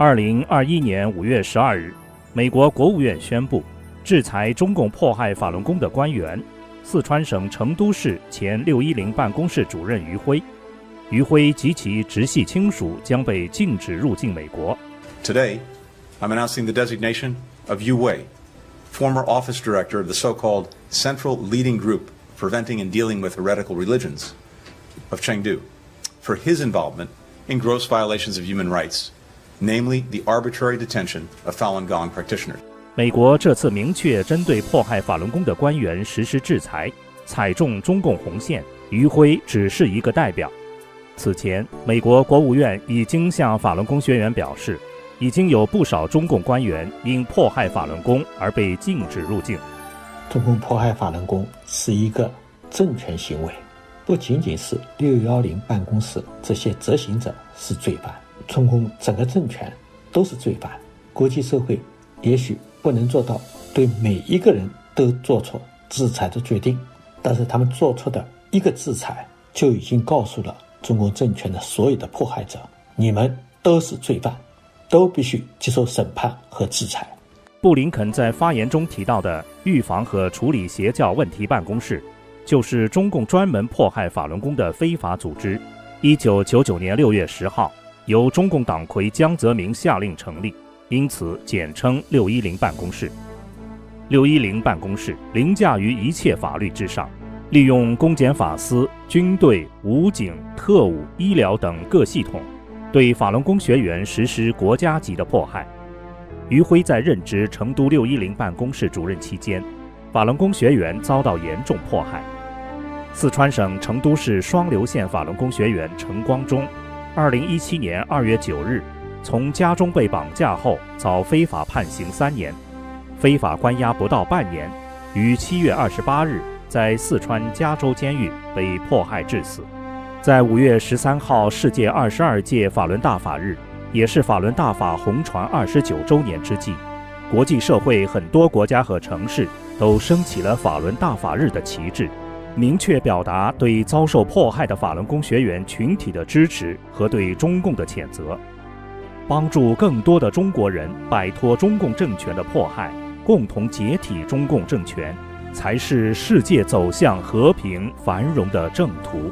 二零二一年五月十二日，美国国务院宣布制裁中共迫害法轮功的官员，四川省成都市前六一零办公室主任余辉，余辉及其直系亲属将被禁止入境美国。Today, I'm announcing the designation of Yu Wei, former office director of the so-called Central Leading Group Preventing and Dealing with Heretical Religions of Chengdu, for his involvement in gross violations of human rights. Namely the arbitrary detention of Falun Gong practitioners。美国这次明确针对迫害法轮功的官员实施制裁，踩中中共红线。余辉只是一个代表。此前，美国国务院已经向法轮功学员表示，已经有不少中共官员因迫害法轮功而被禁止入境。中共迫害法轮功是一个政权行为，不仅仅是六幺零办公室这些执行者是罪犯。中共整个政权都是罪犯，国际社会也许不能做到对每一个人都做出制裁的决定，但是他们做出的一个制裁就已经告诉了中共政权的所有的迫害者：你们都是罪犯，都必须接受审判和制裁。布林肯在发言中提到的预防和处理邪教问题办公室，就是中共专门迫害法轮功的非法组织。一九九九年六月十号。由中共党魁江泽民下令成立，因此简称“六一零办公室”。六一零办公室凌驾于一切法律之上，利用公检法司、军队、武警、特务、医疗等各系统，对法轮功学员实施国家级的迫害。余辉在任职成都六一零办公室主任期间，法轮功学员遭到严重迫害。四川省成都市双流县法轮功学员陈光忠。二零一七年二月九日，从家中被绑架后，遭非法判刑三年，非法关押不到半年，于七月二十八日在四川加州监狱被迫害致死。在五月十三号世界二十二届法轮大法日，也是法轮大法红传二十九周年之际，国际社会很多国家和城市都升起了法轮大法日的旗帜。明确表达对遭受迫害的法轮功学员群体的支持和对中共的谴责，帮助更多的中国人摆脱中共政权的迫害，共同解体中共政权，才是世界走向和平繁荣的正途。